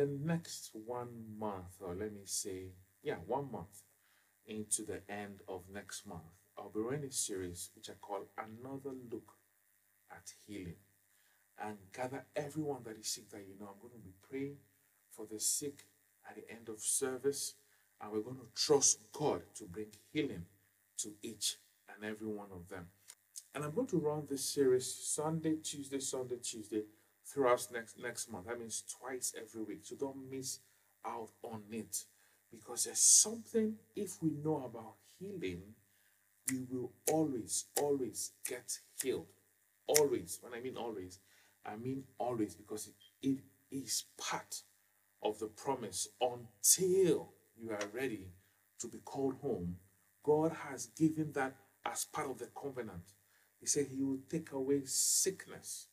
the next one month, or let me say, yeah, one month into the end of next month, I'll be running a series which I call Another Look at Healing. And gather everyone that is sick that you know. I'm going to be praying for the sick at the end of service, and we're going to trust God to bring healing to each and every one of them. And I'm going to run this series Sunday, Tuesday, Sunday, Tuesday throughout next next month. That means twice every week. So don't miss out on it. Because there's something if we know about healing, we will always, always get healed. Always. When I mean always, I mean always because it, it is part of the promise until you are ready to be called home. God has given that as part of the covenant. He said he will take away sickness,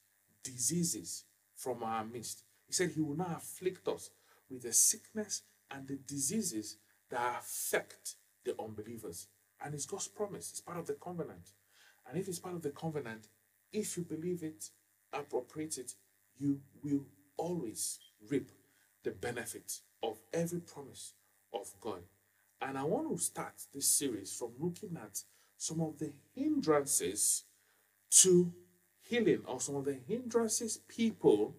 diseases from our midst. He said he will not afflict us with the sickness and the diseases that affect the unbelievers. And it's God's promise, it's part of the covenant. And if it's part of the covenant, if you believe it, appropriate it, you will always reap the benefit of every promise of God. And I want to start this series from looking at some of the hindrances to healing or some of the hindrances people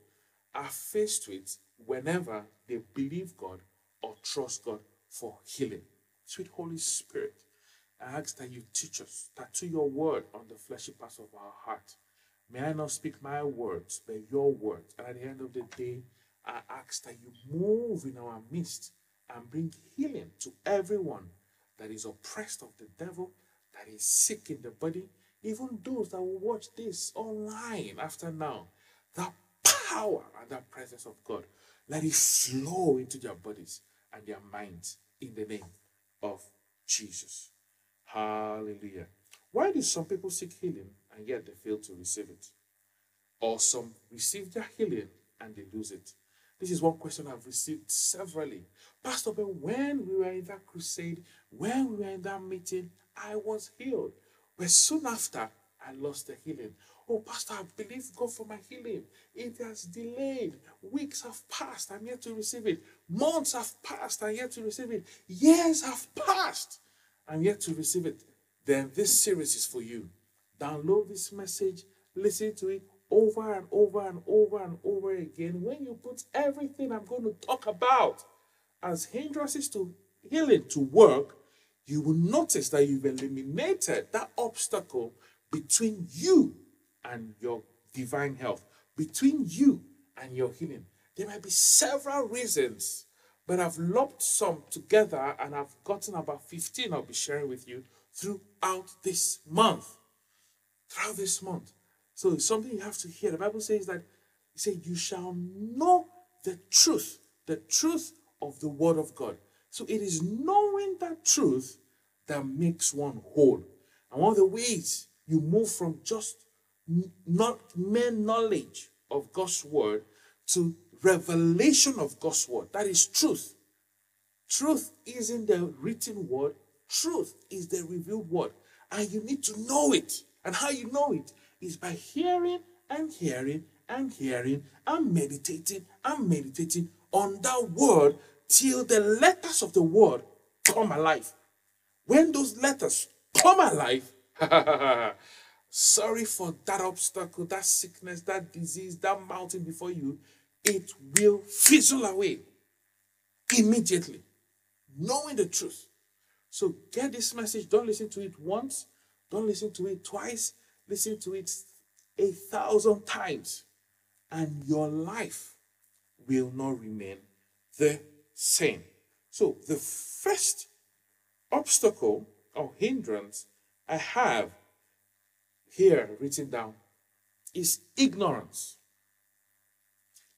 are faced with whenever they believe God or trust God for healing. Sweet Holy Spirit, I ask that you teach us, tattoo your word on the fleshy parts of our heart. May I not speak my words, but your words. And at the end of the day, I ask that you move in our midst and bring healing to everyone that is oppressed of the devil, that is sick in the body, even those that will watch this online after now. The power and the presence of God, let it flow into their bodies and their minds in the name of Jesus. Hallelujah. Why do some people seek healing and yet they fail to receive it? Or some receive their healing and they lose it? This is one question I've received severally. Pastor Ben, when we were in that crusade, when we were in that meeting, I was healed. But soon after, I lost the healing. Oh, Pastor, I believe God for my healing. It has delayed. Weeks have passed. I'm yet to receive it. Months have passed. I'm yet to receive it. Years have passed. I'm yet to receive it. Then this series is for you. Download this message, listen to it over and over and over and over again. When you put everything I'm going to talk about as hindrances to healing to work, you will notice that you've eliminated that obstacle between you and your divine health, between you and your healing. There might be several reasons, but I've lumped some together and I've gotten about 15 I'll be sharing with you throughout this month. Throughout this month. So it's something you have to hear. The Bible says that it says, You shall know the truth, the truth of the word of God. So it is knowing that truth that makes one whole. And one of the ways you move from just not mere knowledge of God's word to revelation of God's word. That is truth. Truth isn't the written word, truth is the revealed word. And you need to know it. And how you know it is by hearing and hearing and hearing and meditating and meditating on that word till the letters of the word come alive. When those letters come alive, sorry for that obstacle, that sickness, that disease, that mountain before you, it will fizzle away immediately, knowing the truth. So get this message. Don't listen to it once, don't listen to it twice, listen to it a thousand times, and your life will not remain the same. So, the first obstacle or hindrance I have here written down is ignorance.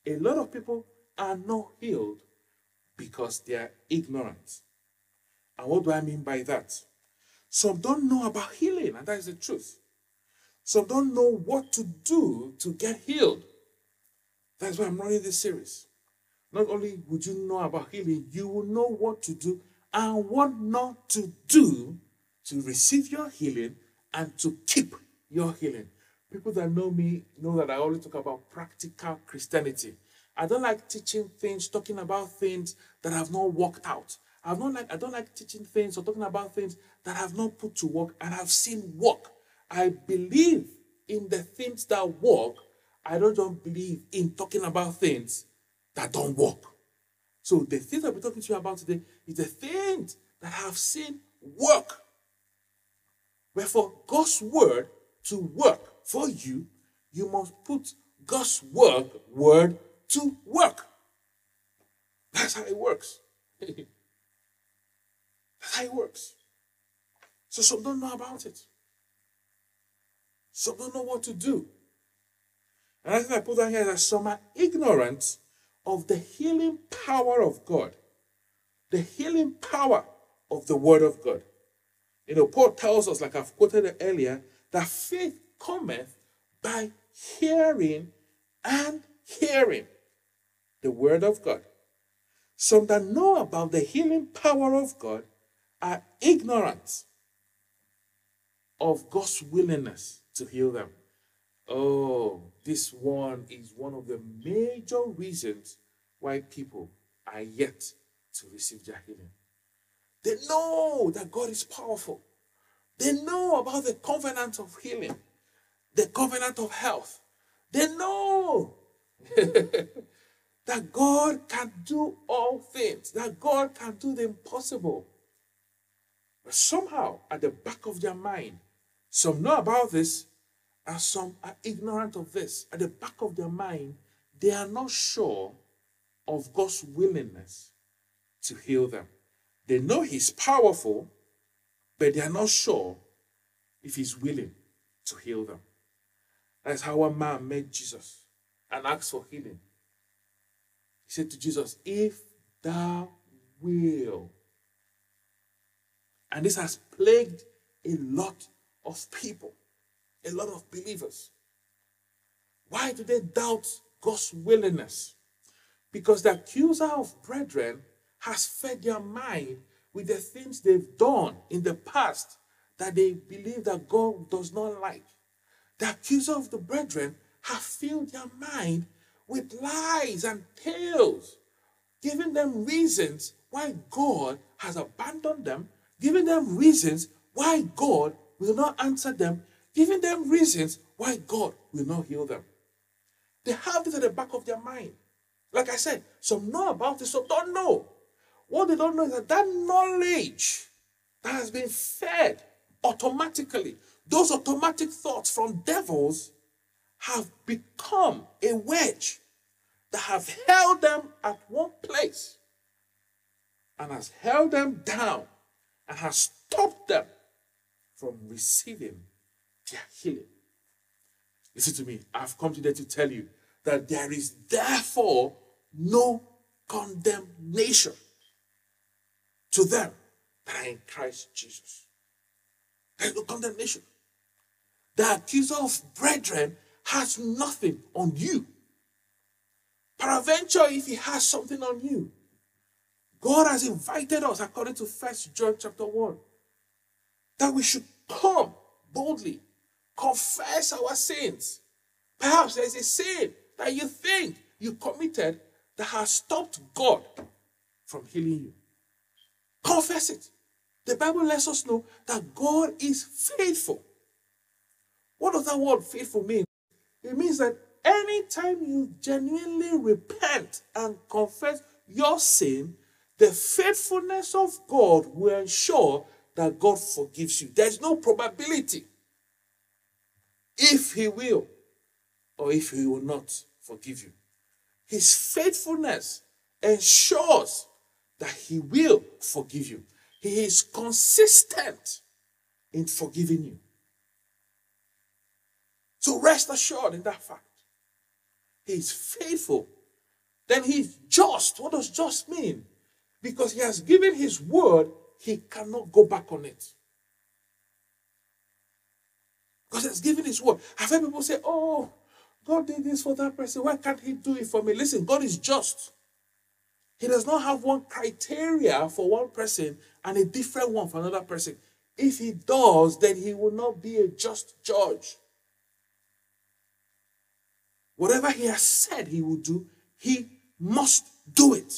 A lot of people are not healed because they are ignorant. And what do I mean by that? Some don't know about healing, and that is the truth. Some don't know what to do to get healed. That's why I'm running this series. Not only would you know about healing, you will know what to do and what not to do to receive your healing and to keep your healing. People that know me know that I always talk about practical Christianity. I don't like teaching things, talking about things that have not worked out. I don't like I don't like teaching things or talking about things that have not put to work and I've seen work. I believe in the things that work. I don't just believe in talking about things that don't work. So the things I'll be talking to you about today is the things that I have seen work. Wherefore, God's word to work for you, you must put God's work word to work. That's how it works. That's how it works. So some don't know about it. Some don't know what to do. And I think I put down here that some are ignorant of the healing power of God. The healing power of the Word of God. You know, Paul tells us, like I've quoted earlier, that faith cometh by hearing and hearing the Word of God. Some that know about the healing power of God are ignorant of God's willingness to heal them. Oh, this one is one of the major reasons why people are yet to receive their healing. They know that God is powerful. They know about the covenant of healing, the covenant of health. They know that God can do all things, that God can do the impossible. But somehow, at the back of their mind, some know about this and some are ignorant of this. At the back of their mind, they are not sure of God's willingness to heal them. They know He's powerful, but they are not sure if He's willing to heal them. That's how a man met Jesus and asked for healing. He said to Jesus, If thou will. And this has plagued a lot of people, a lot of believers. Why do they doubt God's willingness? Because the accuser of brethren has fed their mind with the things they've done in the past that they believe that God does not like. The accuser of the brethren have filled their mind with lies and tales, giving them reasons why God has abandoned them, giving them reasons why God will not answer them, giving them reasons why God will not heal them. They have this at the back of their mind. Like I said, some know about it, some don't know. What they don't know is that that knowledge that has been fed automatically, those automatic thoughts from devils have become a wedge that have held them at one place and has held them down and has stopped them from receiving their healing. Listen to me. I've come today to tell you that there is therefore no condemnation to them that are in Christ Jesus. There is no condemnation. The accuser of brethren has nothing on you. Peradventure, if he has something on you, God has invited us, according to First John chapter 1, that we should come boldly, confess our sins. Perhaps there's a sin that you think you committed that has stopped God from healing you. Confess it. The Bible lets us know that God is faithful. What does that word faithful mean? It means that anytime you genuinely repent and confess your sin, the faithfulness of God will ensure that God forgives you. There's no probability if He will or if He will not forgive you. His faithfulness ensures that He will forgive you. He is consistent in forgiving you. So rest assured in that fact. He is faithful. Then he's just. What does just mean? Because he has given his word, he cannot go back on it. Because he has given his word. I've heard people say, Oh, God did this for that person. Why can't he do it for me? Listen, God is just. He does not have one criteria for one person and a different one for another person. If he does, then he will not be a just judge. Whatever he has said he will do, he must do it.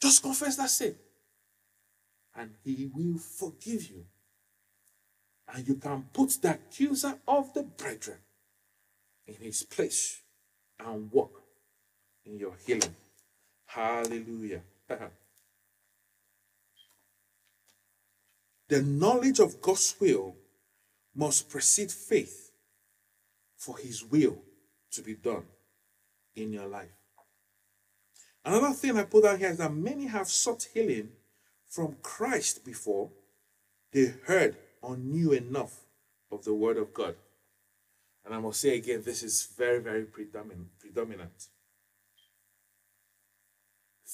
Just confess that sin. And he will forgive you. And you can put the accuser of the brethren in his place and walk in your healing. Hallelujah. the knowledge of God's will must precede faith for his will to be done in your life. Another thing I put down here is that many have sought healing from Christ before they heard or knew enough of the Word of God. And I must say again, this is very, very predominant.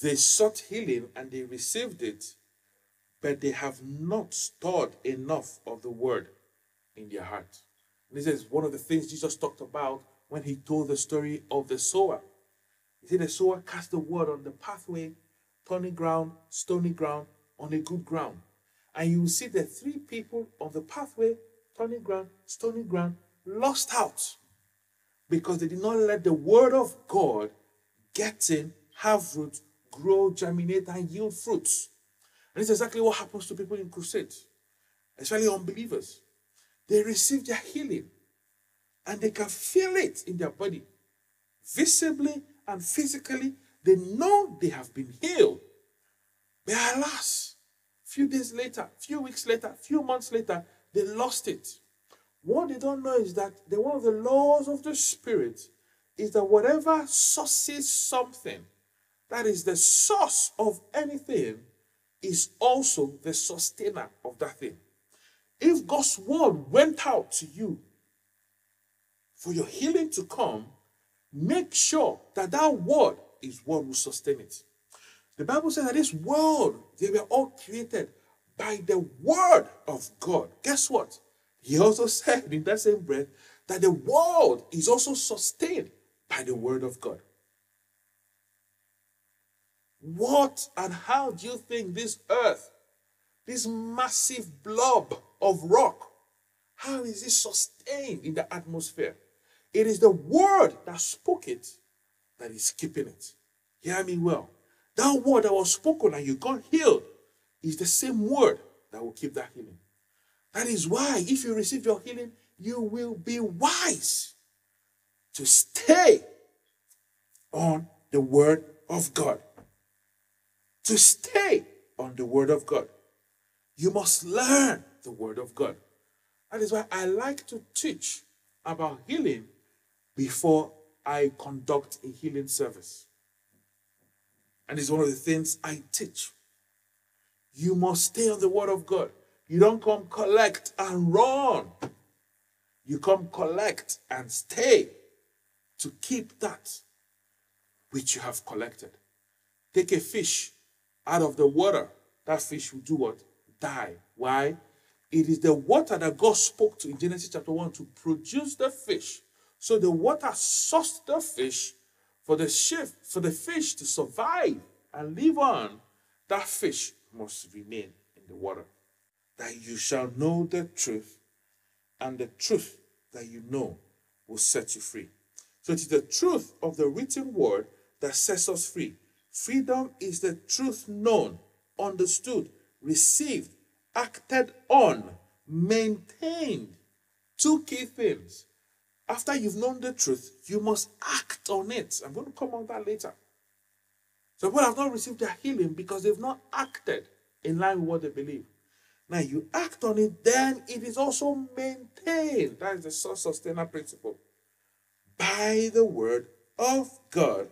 They sought healing and they received it, but they have not stored enough of the Word in their heart. this is one of the things Jesus talked about when he told the story of the sower. He said the sower cast the word on the pathway, thorny ground, stony ground, on a good ground. And you will see the three people on the pathway, turning ground, stony ground, lost out because they did not let the word of God get in, have root, grow, germinate, and yield fruits. And it's exactly what happens to people in crusades, especially unbelievers. They receive their healing and they can feel it in their body, visibly and physically. They know they have been healed. But alas, few days later, few weeks later, few months later, they lost it. What they don't know is that the one of the laws of the spirit is that whatever sources something, that is the source of anything, is also the sustainer of that thing. If God's word went out to you for your healing to come, make sure that that word is what will sustain it. The Bible says that this world, they were all created by the word of God. Guess what? He also said in that same breath that the world is also sustained by the word of God. What and how do you think this earth, this massive blob of rock, how is it sustained in the atmosphere? It is the word that spoke it that is keeping it. Hear me well. That word that was spoken and you got healed is the same word that will keep that healing. That is why, if you receive your healing, you will be wise to stay on the word of God. To stay on the word of God. You must learn the word of God. That is why I like to teach about healing before I conduct a healing service. And it's one of the things I teach. You must stay on the word of God. You don't come collect and run. You come collect and stay to keep that which you have collected. Take a fish out of the water. That fish will do what? Die. Why? It is the water that God spoke to in Genesis chapter 1 to produce the fish. So the water sourced the fish for the shift, for the fish to survive and live on. That fish must remain in the water. That you shall know the truth, and the truth that you know will set you free. So it is the truth of the written word that sets us free. Freedom is the truth known, understood, received, acted on, maintained. Two key things. After you've known the truth, you must act on it. I'm going to come on that later. So people have not received their healing because they've not acted in line with what they believe. Now you act on it, then it is also maintained. That is the source sustainer principle. By the word of God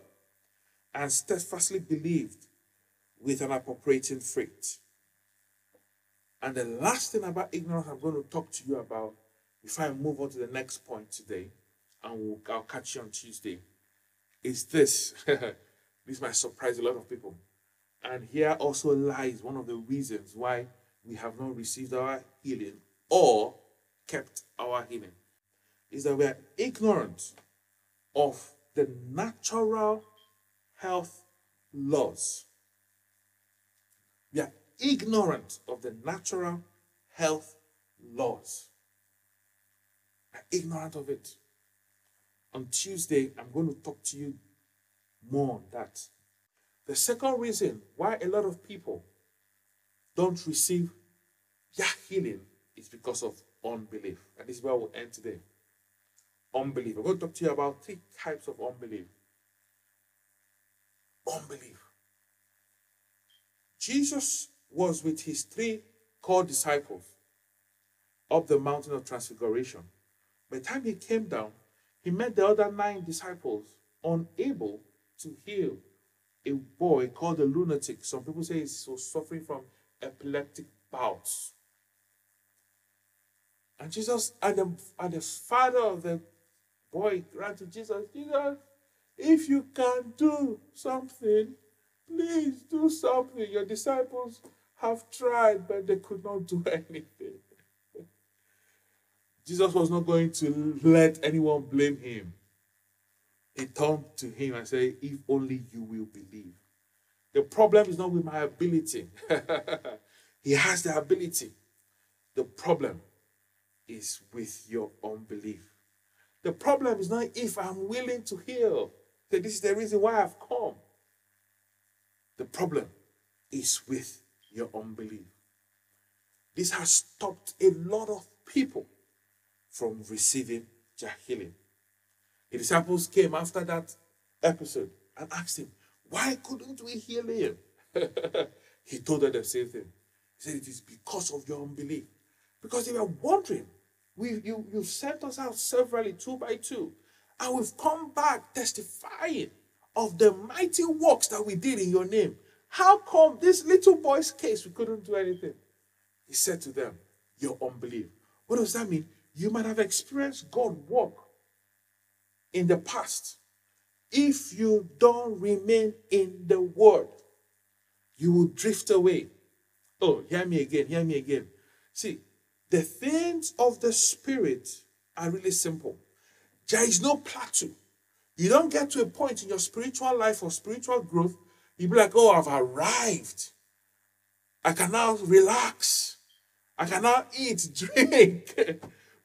and steadfastly believed with an appropriating faith. And the last thing about ignorance I'm going to talk to you about before I move on to the next point today, and we'll, I'll catch you on Tuesday, is this. This might surprise a lot of people. And here also lies one of the reasons why we have not received our healing or kept our healing. Is that we are ignorant of the natural health laws. We are ignorant of the natural health laws. Ignorant of it. On Tuesday, I'm going to talk to you more on that. The second reason why a lot of people don't receive their healing is because of unbelief. And this is where we'll end today. Unbelief. I'm going to talk to you about three types of unbelief. Unbelief. Jesus was with his three core disciples up the mountain of transfiguration. By the time he came down, he met the other nine disciples unable to heal a boy called a lunatic. Some people say he was suffering from epileptic bouts. And Jesus and the, and the father of the boy ran to Jesus. Jesus, if you can do something, please do something. Your disciples have tried, but they could not do anything. Jesus was not going to let anyone blame him. He turned to him and said, If only you will believe. The problem is not with my ability. he has the ability. The problem is with your unbelief. The problem is not if I'm willing to heal. This is the reason why I've come. The problem is with your unbelief. This has stopped a lot of people from receiving their healing. The disciples came after that episode and asked him, Why couldn't we heal him? he told them the same thing. He said, It is because of your unbelief. Because they were wondering, we, you, you sent us out severally, two by two, and we've come back testifying of the mighty works that we did in your name. How come this little boy's case we couldn't do anything? He said to them, Your unbelief. What does that mean? You might have experienced God work in the past. If you don't remain in the word, you will drift away. Oh, hear me again, hear me again. See, the things of the spirit are really simple. There is no plateau. You don't get to a point in your spiritual life or spiritual growth, you be like, oh, I've arrived. I can now relax. I can now eat, drink.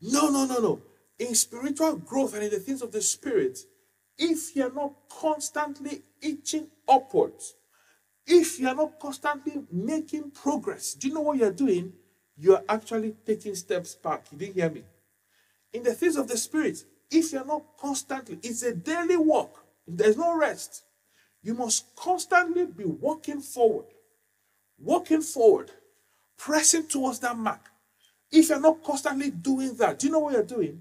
No, no, no, no. In spiritual growth and in the things of the spirit, if you're not constantly itching upwards, if you're not constantly making progress, do you know what you're doing? You're actually taking steps back. You didn't hear me. In the things of the spirit, if you're not constantly, it's a daily walk. There's no rest. You must constantly be walking forward, walking forward, pressing towards that mark. If you're not constantly doing that, do you know what you're doing?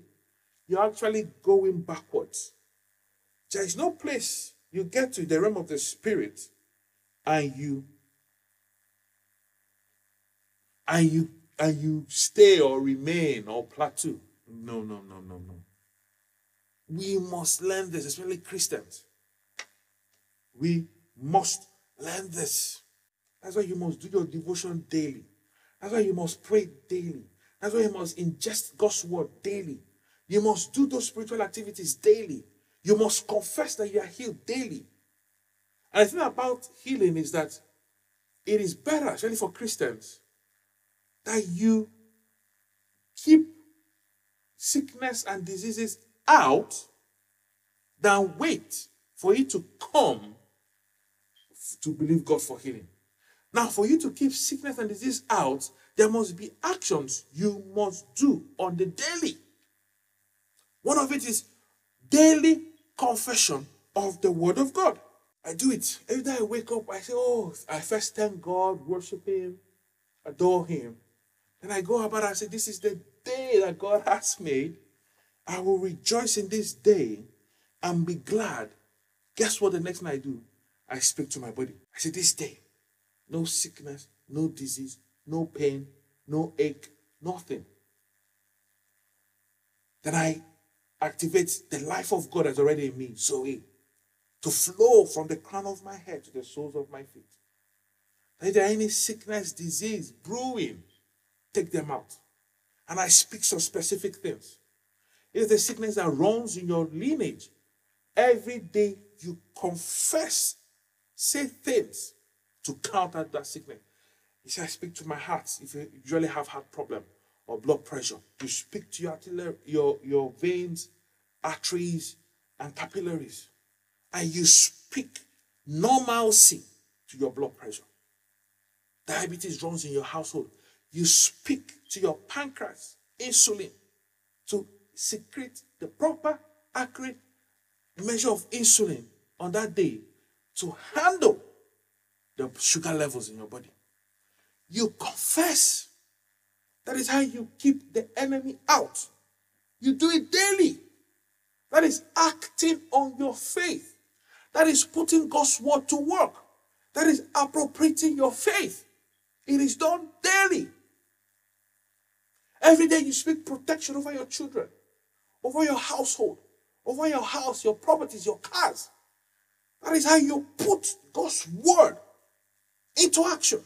You're actually going backwards. There is no place you get to the realm of the spirit and you and you and you stay or remain or plateau. No, no, no, no, no. We must learn this, especially Christians. We must learn this. That's why you must do your devotion daily. That's why you must pray daily. That's why you must ingest God's word daily. You must do those spiritual activities daily. You must confess that you are healed daily. And the thing about healing is that it is better, especially for Christians, that you keep sickness and diseases out than wait for it to come to believe God for healing. Now, for you to keep sickness and disease out, there must be actions you must do on the daily. One of it is daily confession of the Word of God. I do it. Every day I wake up, I say, Oh, I first thank God, worship Him, adore Him. Then I go about and say, This is the day that God has made. I will rejoice in this day and be glad. Guess what the next thing I do? I speak to my body. I say, This day, no sickness, no disease, no pain, no ache, nothing. Then I activate the life of God that's already in me, Zoe, to flow from the crown of my head to the soles of my feet. If there any sickness, disease, brewing, take them out. And I speak some specific things. If the sickness that runs in your lineage, every day you confess, say things to counter that sickness. Said, I speak to my heart if you really have heart problem or blood pressure. You speak to your artillery, your, your veins, arteries, and capillaries. And you speak normalcy to your blood pressure. Diabetes runs in your household. You speak to your pancreas, insulin, to secrete the proper, accurate measure of insulin on that day to handle the sugar levels in your body. You confess. That is how you keep the enemy out. You do it daily. That is acting on your faith. That is putting God's word to work. That is appropriating your faith. It is done daily. Every day you speak protection over your children, over your household, over your house, your properties, your cars. That is how you put God's word into action.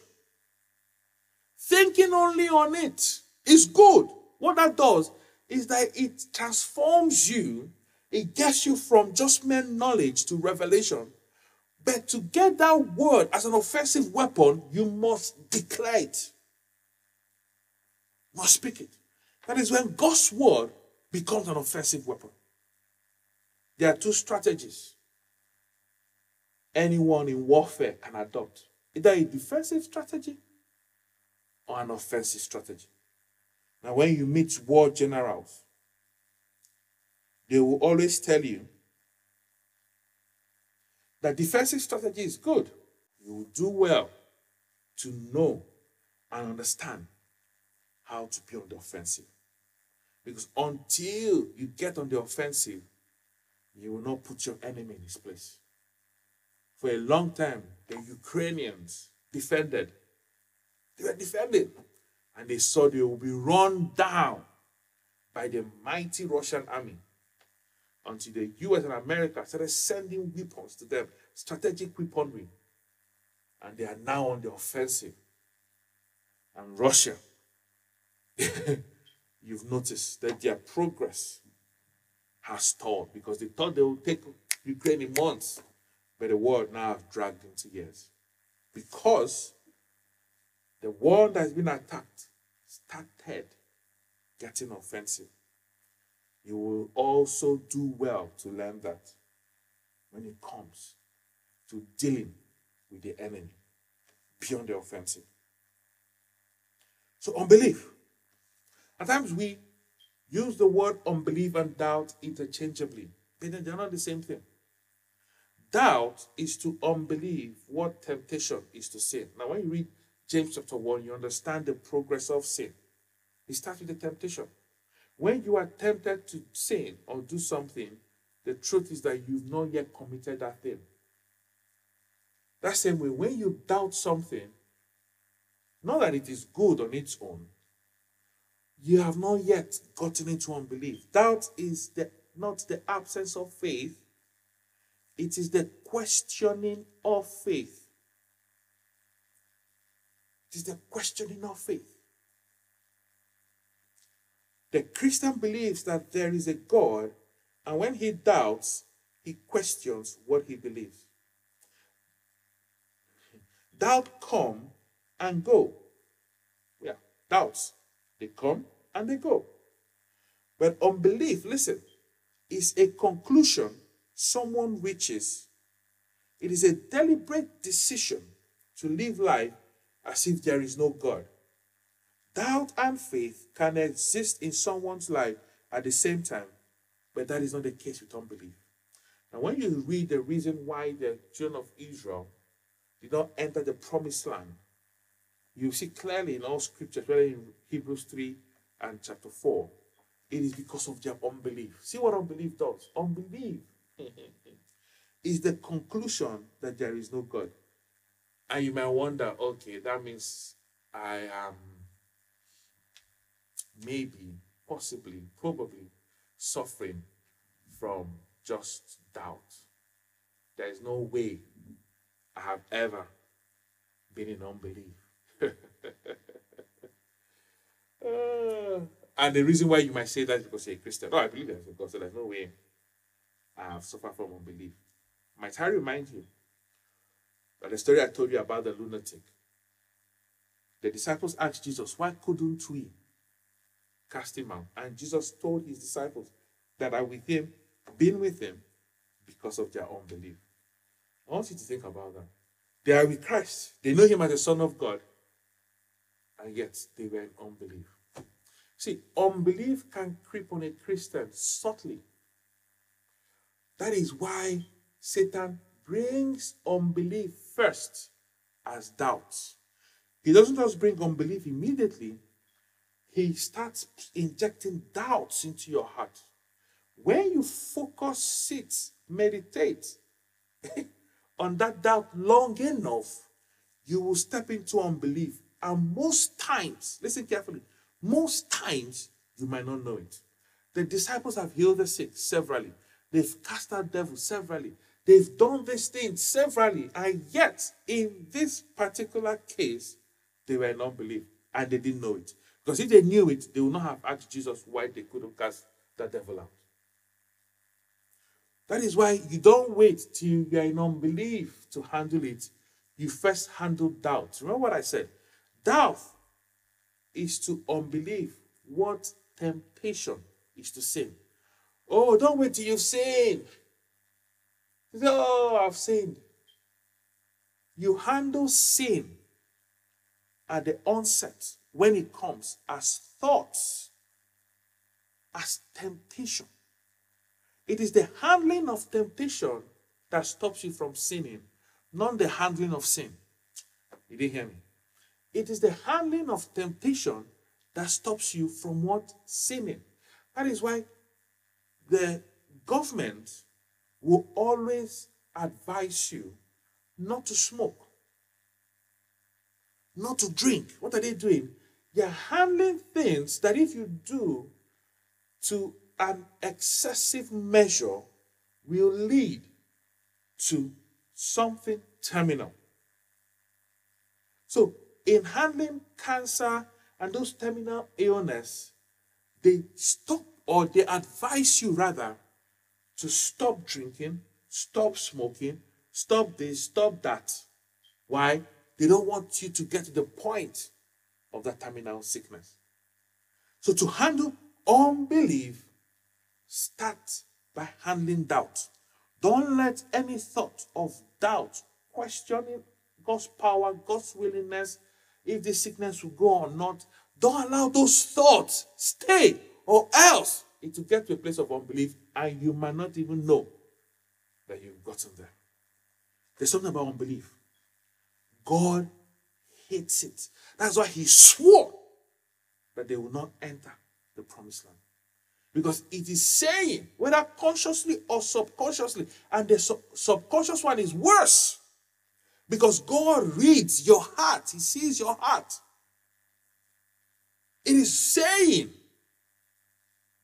Thinking only on it is good. What that does is that it transforms you, it gets you from just mere knowledge to revelation. But to get that word as an offensive weapon, you must declare it. You must speak it. That is when God's word becomes an offensive weapon. There are two strategies anyone in warfare can adopt either a defensive strategy or an offensive strategy. Now, when you meet war generals, they will always tell you that defensive strategy is good. You will do well to know and understand how to be on the offensive. Because until you get on the offensive, you will not put your enemy in his place. For a long time, the Ukrainians defended. They were defending. And they saw they would be run down by the mighty Russian army until the US and America started sending weapons to them, strategic weaponry. And they are now on the offensive. And Russia, you've noticed that their progress has stalled because they thought they would take Ukraine in months, but the war now has dragged into years. Because the war that has been attacked started getting offensive. You will also do well to learn that when it comes to dealing with the enemy beyond the offensive. So, unbelief. At times we use the word unbelief and doubt interchangeably, but they're not the same thing. Doubt is to unbelieve what temptation is to sin. Now, when you read James chapter 1, you understand the progress of sin. It starts with the temptation. When you are tempted to sin or do something, the truth is that you've not yet committed that thing. That same way, when you doubt something, not that it is good on its own, you have not yet gotten into unbelief. Doubt is the, not the absence of faith, it is the questioning of faith. It is the questioning of faith. The Christian believes that there is a God, and when he doubts, he questions what he believes. Doubt come and go. Yeah, doubts. They come and they go. But unbelief, listen, is a conclusion someone reaches. It is a deliberate decision to live life as if there is no God. Doubt and faith can exist in someone's life at the same time, but that is not the case with unbelief. Now, when you read the reason why the children of Israel did not enter the promised land, you see clearly in all scriptures, whether in Hebrews 3 and chapter 4, it is because of their unbelief. See what unbelief does? Unbelief is the conclusion that there is no God. And you might wonder, okay, that means I am maybe, possibly, probably suffering from just doubt. There is no way I have ever been in unbelief. uh, and the reason why you might say that is because you're a Christian. No, I believe there's a God, so there's no way I have suffered from unbelief. Might I remind you the story I told you about the lunatic? The disciples asked Jesus, Why couldn't we cast him out. And Jesus told his disciples that are with him, been with him, because of their unbelief. I want you to think about that. They are with Christ. They know him as the Son of God. And yet they were in unbelief. See, unbelief can creep on a Christian subtly. That is why Satan brings unbelief first as doubts. He doesn't just bring unbelief immediately, he starts injecting doubts into your heart. When you focus, sit, meditate on that doubt long enough, you will step into unbelief. And most times, listen carefully, most times you might not know it. The disciples have healed the sick severally, they've cast out devils severally, they've done these things severally, and yet in this particular case, they were in unbelief and they didn't know it. Because if they knew it, they would not have asked Jesus why they couldn't cast the devil out. That is why you don't wait till you are in unbelief to handle it. You first handle doubt. Remember what I said? Doubt is to unbelief what temptation is to sin. Oh, don't wait till you've sinned. Oh, I've sinned. You handle sin at the onset when it comes as thoughts, as temptation. It is the handling of temptation that stops you from sinning, not the handling of sin. You didn't hear me. It is the handling of temptation that stops you from what? Sinning. That is why the government will always advise you not to smoke, not to drink. What are they doing? They're handling things that if you do to an excessive measure will lead to something terminal. So, in handling cancer and those terminal illness, they stop or they advise you rather to stop drinking, stop smoking, stop this, stop that. Why? They don't want you to get to the point of that terminal sickness. So, to handle unbelief, start by handling doubt. Don't let any thought of doubt, questioning God's power, God's willingness, if this sickness will go or not, don't allow those thoughts stay, or else it will get to a place of unbelief and you might not even know that you've gotten there. There's something about unbelief. God hates it. That's why he swore that they will not enter the promised land. Because it is saying, whether consciously or subconsciously, and the sub- subconscious one is worse. Because God reads your heart, He sees your heart. It is saying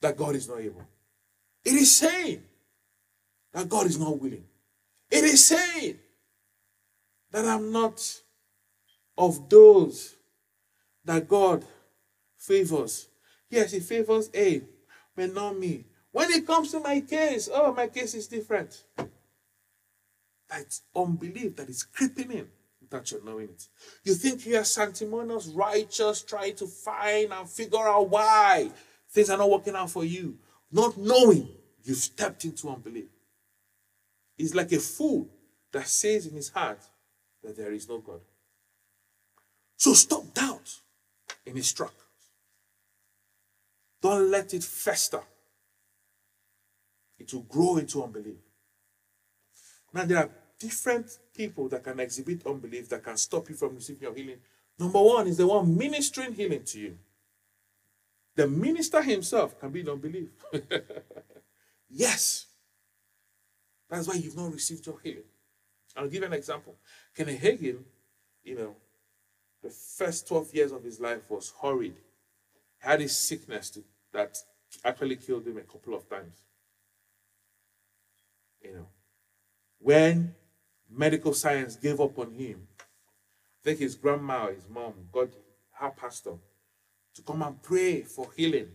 that God is not able. It is saying that God is not willing. It is saying that I'm not of those that God favors. Yes, He favors A, but not me. When it comes to my case, oh, my case is different. That's unbelief that is creeping in without you knowing it. You think you are sanctimonious, righteous, trying to find and figure out why things are not working out for you, not knowing you've stepped into unbelief. It's like a fool that says in his heart that there is no God. So stop doubt in his truck. Don't let it fester. It will grow into unbelief. Now, there are different people that can exhibit unbelief that can stop you from receiving your healing. Number one is the one ministering healing to you. The minister himself can be in unbelief. yes. That's why you've not received your healing. I'll give an example. Kenneth Hagin, you know, the first 12 years of his life was horrid. He had a sickness to, that actually killed him a couple of times. You know, when medical science gave up on him, I think his grandma, his mom, got her pastor to come and pray for healing.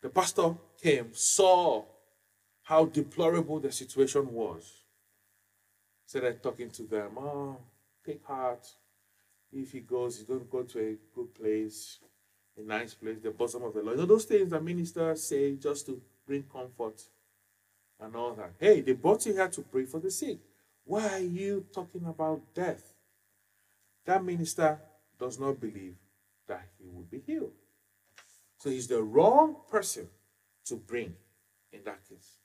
The pastor came, saw how deplorable the situation was. Started talking to them, oh, take heart. If he goes, he's going to go to a good place. a nice place, the bosom of the Lord. You know, those things that ministers say just to bring comfort and all that. Hey, they brought you here to pray for the sick. Why are you talking about death? That minister does not believe that he will be healed. So he's the wrong person to bring in that case.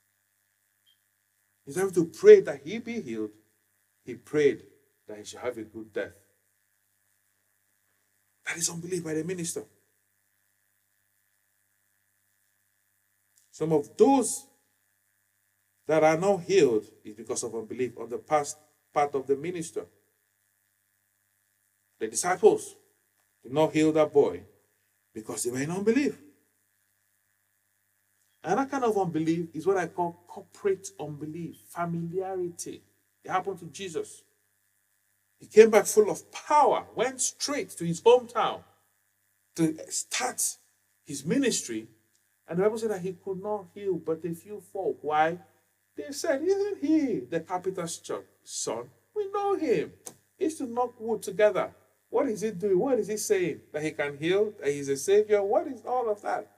Instead of to pray that he be healed, he prayed that he should have a good death. That is unbelief by the minister. Some of those that are not healed is because of unbelief on the past part of the minister. The disciples did not heal that boy because they were in unbelief. And that kind of unbelief is what I call corporate unbelief, familiarity. It happened to Jesus. He came back full of power, went straight to his hometown to start his ministry. And the Bible said that he could not heal but a few folk. Why? They said, Isn't he the carpenter's son? We know him. He used to knock wood together. What is he doing? What is he saying? That he can heal? That he's a savior? What is all of that?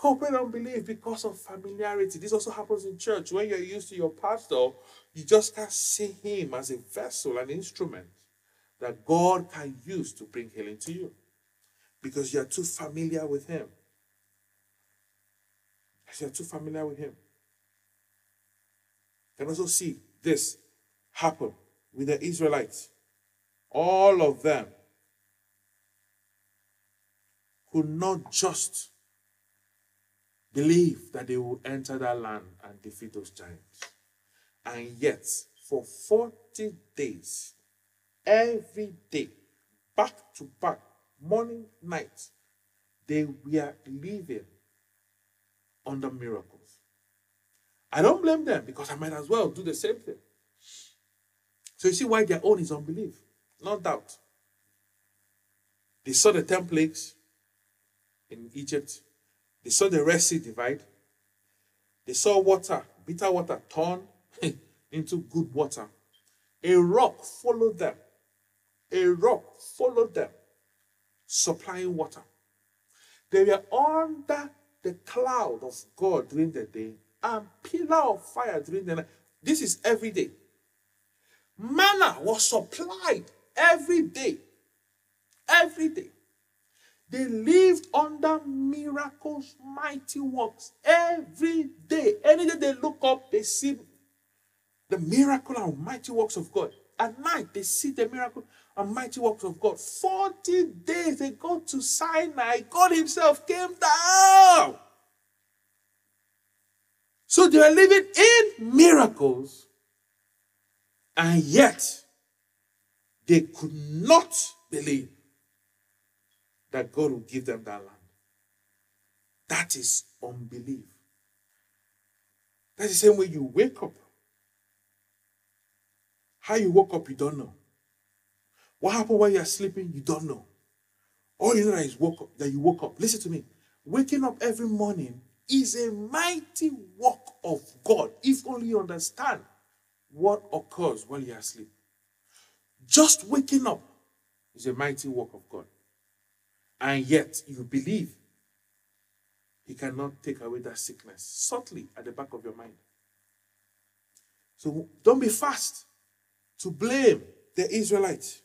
Corporate unbelief because of familiarity. This also happens in church. When you're used to your pastor, you just can't see him as a vessel, an instrument that God can use to bring healing to you because you're too familiar with him. You're too familiar with him. You can also see this happen with the Israelites. All of them could not just believe that they will enter that land and defeat those giants. And yet, for 40 days, every day, back to back, morning, night, they were living under miracles. I don't blame them because I might as well do the same thing. So you see why their own is unbelief, no doubt. They saw the ten plagues in Egypt. They saw the Red Sea divide. They saw water, bitter water, turn into good water. A rock followed them. A rock followed them, supplying water. They were under the cloud of God during the day and pillar of fire during the night. This is every day. Manna was supplied every day. Every day. They lived under miracles, mighty works every day. Any day they look up, they see the miracle and mighty works of God. At night, they see the miracle and mighty works of God. 40 days they go to Sinai. God Himself came down. So they are living in miracles, and yet they could not believe that God will give them that land. That is unbelief. That's the same way you wake up. How you woke up, you don't know. What happened while you're sleeping, you don't know. All you know is woke up, that you woke up. Listen to me. Waking up every morning is a mighty work of God if only you understand what occurs while you're asleep. Just waking up is a mighty work of God and yet you believe he cannot take away that sickness subtly at the back of your mind. So don't be fast to blame the Israelites.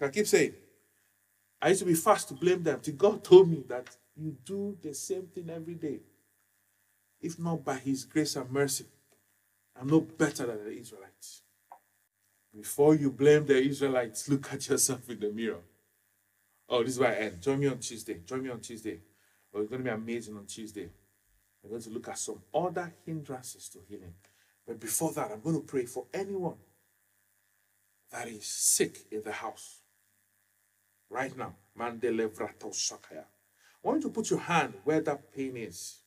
I keep saying, I used to be fast to blame them. Till God told me that you do the same thing every day. If not by His grace and mercy, I'm no better than the Israelites. Before you blame the Israelites, look at yourself in the mirror. Oh, this is where I end. Join me on Tuesday. Join me on Tuesday. Oh, it's going to be amazing on Tuesday. I'm going to look at some other hindrances to healing. But before that, I'm going to pray for anyone that is sick in the house. Right now. Mandele vrato sakaya. I want you to put your hand where that pain is.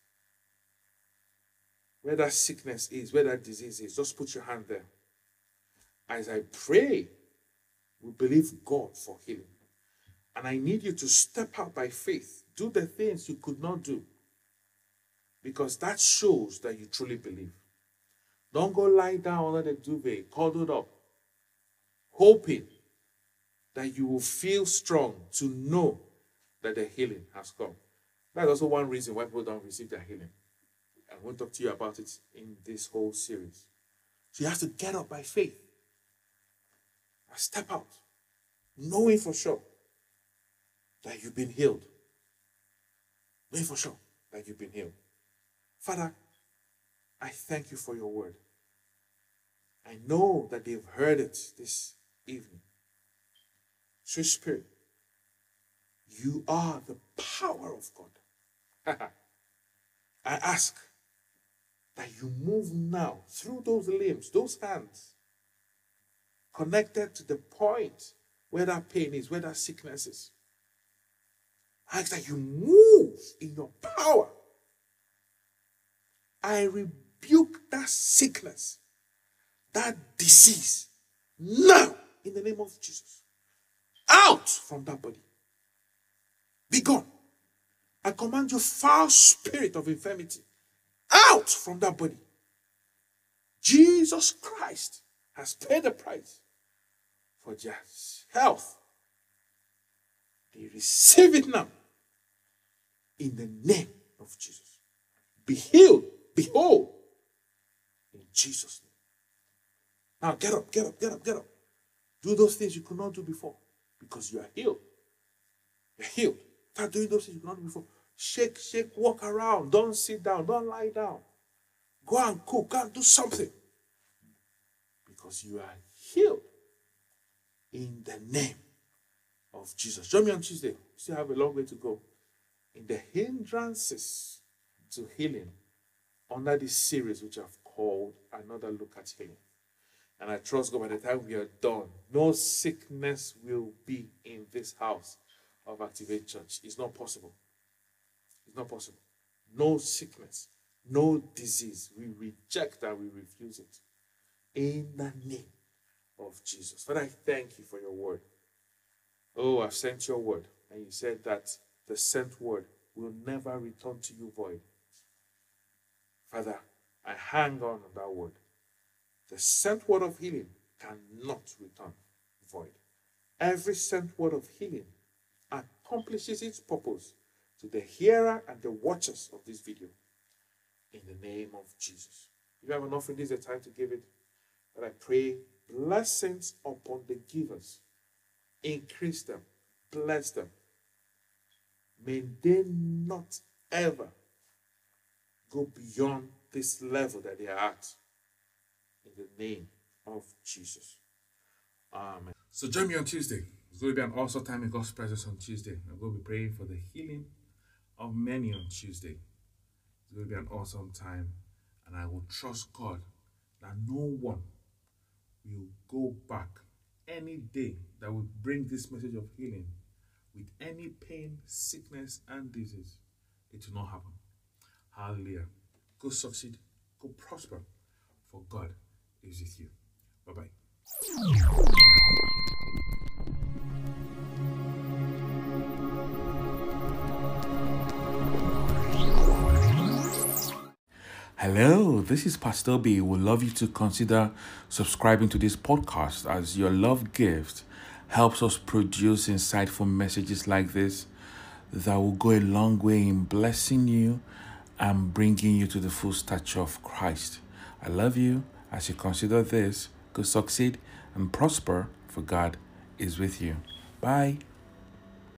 Where that sickness is, where that disease is. Just put your hand there. As I pray, we believe God for healing. And I need you to step out by faith. Do the things you could not do. Because that shows that you truly believe. Don't go lie down under the duvet, cuddled up, hoping that you will feel strong to know that the healing has come. That's also one reason why people don't receive their healing. I won't talk to you about it in this whole series. So you have to get up by faith and step out, knowing for sure that you've been healed. Knowing for sure that you've been healed. Father, I thank you for your word. I know that they've heard it this evening. Sweet Spirit, you are the power of God. I ask that you move now through those limbs, those hands, connected to the point where that pain is, where that sickness is. Ask that you move in your power. I rebuke that sickness, that disease, now in the name of Jesus. Out from that body. Be gone. I command you, foul spirit of infirmity, out from that body. Jesus Christ has paid the price for just health. They receive it now in the name of Jesus. Be healed, be whole in Jesus' name. Now get up, get up, get up, get up. Do those things you could not do before because you are healed. You're healed. Start doing those things you could not do before. Shake, shake, walk around. Don't sit down. Don't lie down. Go and cook. Go and do something. Because you are healed in the name of Jesus. Join me on Tuesday. Still have a long way to go. In the hindrances to healing under this series, which I've called Another Look at Healing. And I trust God by the time we are done, no sickness will be in this house of Activate Church. It's not possible. It's not possible. No sickness, no disease. We reject that, we refuse it. In the name of Jesus. Father, I thank you for your word. Oh, I've sent your word. And you said that the sent word will never return to you void. Father, I hang on to that word. The sent word of healing cannot return void. Every sent word of healing accomplishes its purpose to the hearer and the watchers of this video. In the name of Jesus. If you have enough in this a time to give it, but I pray blessings upon the givers. Increase them, bless them. May they not ever go beyond this level that they are at. In the name of Jesus. Amen. So join me on Tuesday. It's going to be an awesome time in God's presence on Tuesday. I'm going to be praying for the healing of many on Tuesday. It's going to be an awesome time. And I will trust God that no one will go back any day that will bring this message of healing with any pain, sickness, and disease. It will not happen. Hallelujah. Go succeed, go prosper, for God is with you. Bye bye. Hello, this is Pastor Obi. Would love you to consider subscribing to this podcast as your love gift helps us produce insightful messages like this that will go a long way in blessing you and bringing you to the full stature of Christ. I love you as you consider this. Go succeed and prosper, for God is with you. Bye.